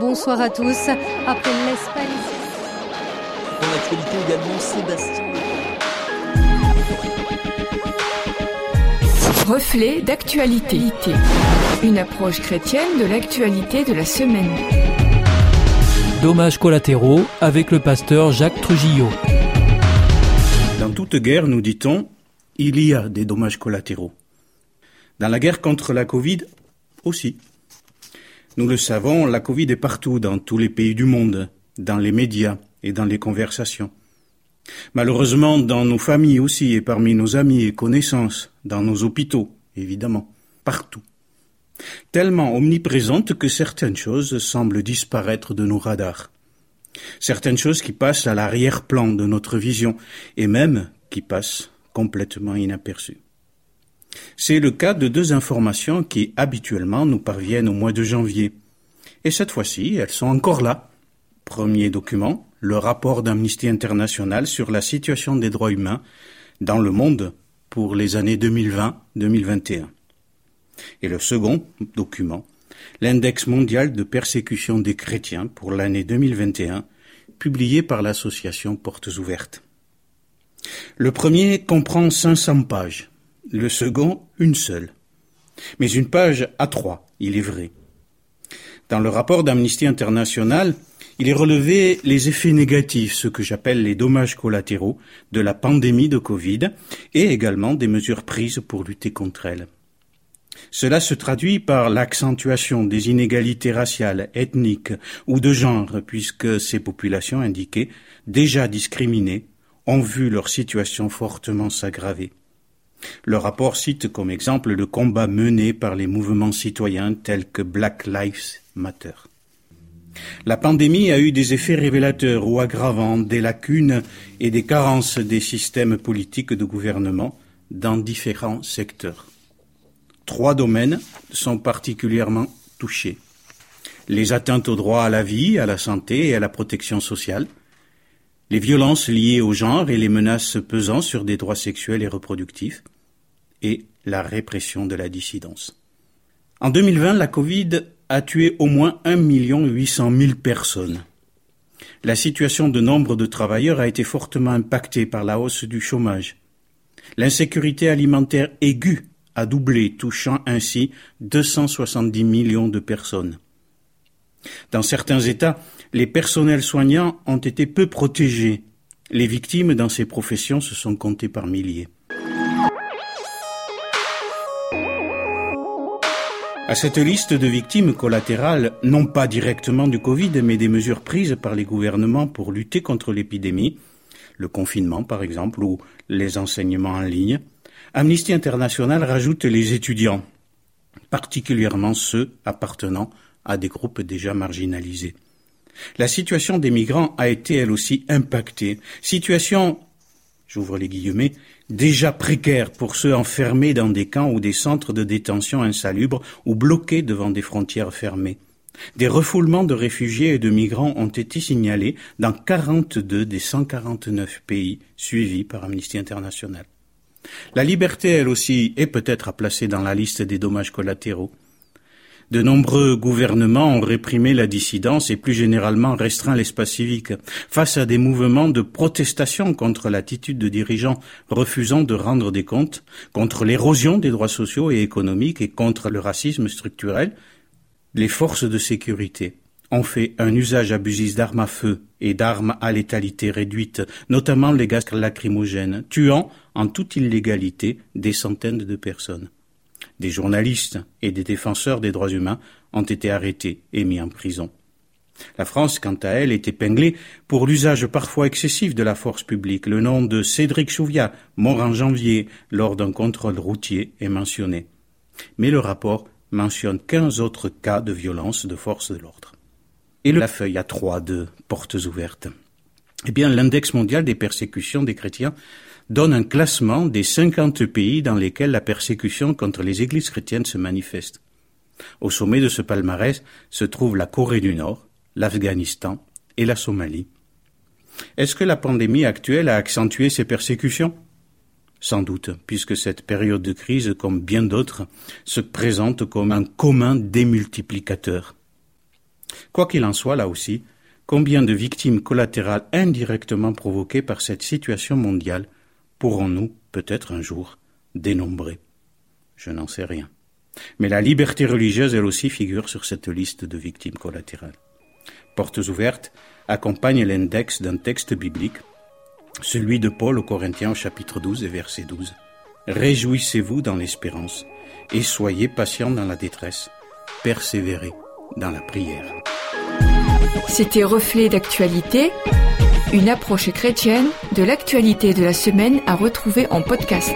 Bonsoir à tous. Après l'Espagne. Dans l'actualité également, Sébastien. Reflet d'actualité. Une approche chrétienne de l'actualité de la semaine. Dommages collatéraux avec le pasteur Jacques Trujillo. Dans toute guerre, nous dit-on, il y a des dommages collatéraux. Dans la guerre contre la Covid aussi. Nous le savons, la Covid est partout dans tous les pays du monde, dans les médias et dans les conversations. Malheureusement, dans nos familles aussi et parmi nos amis et connaissances, dans nos hôpitaux, évidemment, partout. Tellement omniprésente que certaines choses semblent disparaître de nos radars. Certaines choses qui passent à l'arrière-plan de notre vision et même qui passent complètement inaperçues. C'est le cas de deux informations qui habituellement nous parviennent au mois de janvier. Et cette fois-ci, elles sont encore là. Premier document, le rapport d'Amnesty International sur la situation des droits humains dans le monde pour les années 2020-2021. Et le second document, l'index mondial de persécution des chrétiens pour l'année 2021, publié par l'association Portes Ouvertes. Le premier comprend 500 pages, le second une seule. Mais une page à trois, il est vrai. Dans le rapport d'Amnesty International, il est relevé les effets négatifs, ce que j'appelle les dommages collatéraux de la pandémie de Covid et également des mesures prises pour lutter contre elle. Cela se traduit par l'accentuation des inégalités raciales, ethniques ou de genre, puisque ces populations indiquées, déjà discriminées, ont vu leur situation fortement s'aggraver. Le rapport cite comme exemple le combat mené par les mouvements citoyens tels que Black Lives Matter. La pandémie a eu des effets révélateurs ou aggravants des lacunes et des carences des systèmes politiques de gouvernement dans différents secteurs. Trois domaines sont particulièrement touchés. Les atteintes au droit à la vie, à la santé et à la protection sociale, les violences liées au genre et les menaces pesant sur des droits sexuels et reproductifs, et la répression de la dissidence. En 2020, la Covid a tué au moins 1 800 000 personnes. La situation de nombre de travailleurs a été fortement impactée par la hausse du chômage. L'insécurité alimentaire aiguë a doublé, touchant ainsi 270 millions de personnes. Dans certains États, les personnels soignants ont été peu protégés. Les victimes dans ces professions se sont comptées par milliers. À cette liste de victimes collatérales, non pas directement du Covid, mais des mesures prises par les gouvernements pour lutter contre l'épidémie, le confinement par exemple, ou les enseignements en ligne, Amnesty International rajoute les étudiants, particulièrement ceux appartenant à des groupes déjà marginalisés. La situation des migrants a été elle aussi impactée, situation j'ouvre les guillemets, déjà précaire pour ceux enfermés dans des camps ou des centres de détention insalubres ou bloqués devant des frontières fermées. Des refoulements de réfugiés et de migrants ont été signalés dans 42 des 149 pays suivis par Amnesty International. La liberté, elle aussi, est peut-être à placer dans la liste des dommages collatéraux. De nombreux gouvernements ont réprimé la dissidence et plus généralement restreint l'espace civique. Face à des mouvements de protestation contre l'attitude de dirigeants refusant de rendre des comptes, contre l'érosion des droits sociaux et économiques et contre le racisme structurel, les forces de sécurité ont fait un usage abusif d'armes à feu et d'armes à létalité réduite, notamment les gaz lacrymogènes, tuant en toute illégalité des centaines de personnes. Des journalistes et des défenseurs des droits humains ont été arrêtés et mis en prison. La France, quant à elle, est épinglée pour l'usage parfois excessif de la force publique. Le nom de Cédric Chouviat, mort en janvier lors d'un contrôle routier, est mentionné. Mais le rapport mentionne quinze autres cas de violence de force de l'ordre. Et la feuille à trois de portes ouvertes. Eh bien, l'index mondial des persécutions des chrétiens donne un classement des 50 pays dans lesquels la persécution contre les églises chrétiennes se manifeste. Au sommet de ce palmarès se trouvent la Corée du Nord, l'Afghanistan et la Somalie. Est-ce que la pandémie actuelle a accentué ces persécutions? Sans doute, puisque cette période de crise, comme bien d'autres, se présente comme un commun démultiplicateur. Quoi qu'il en soit, là aussi, combien de victimes collatérales indirectement provoquées par cette situation mondiale pourrons-nous, peut-être un jour, dénombrer? Je n'en sais rien. Mais la liberté religieuse, elle aussi, figure sur cette liste de victimes collatérales. Portes ouvertes accompagne l'index d'un texte biblique, celui de Paul aux Corinthiens au chapitre 12 et verset 12. Réjouissez-vous dans l'espérance et soyez patients dans la détresse. Persévérez dans la prière. C'était Reflet d'actualité, une approche chrétienne de l'actualité de la semaine à retrouver en podcast.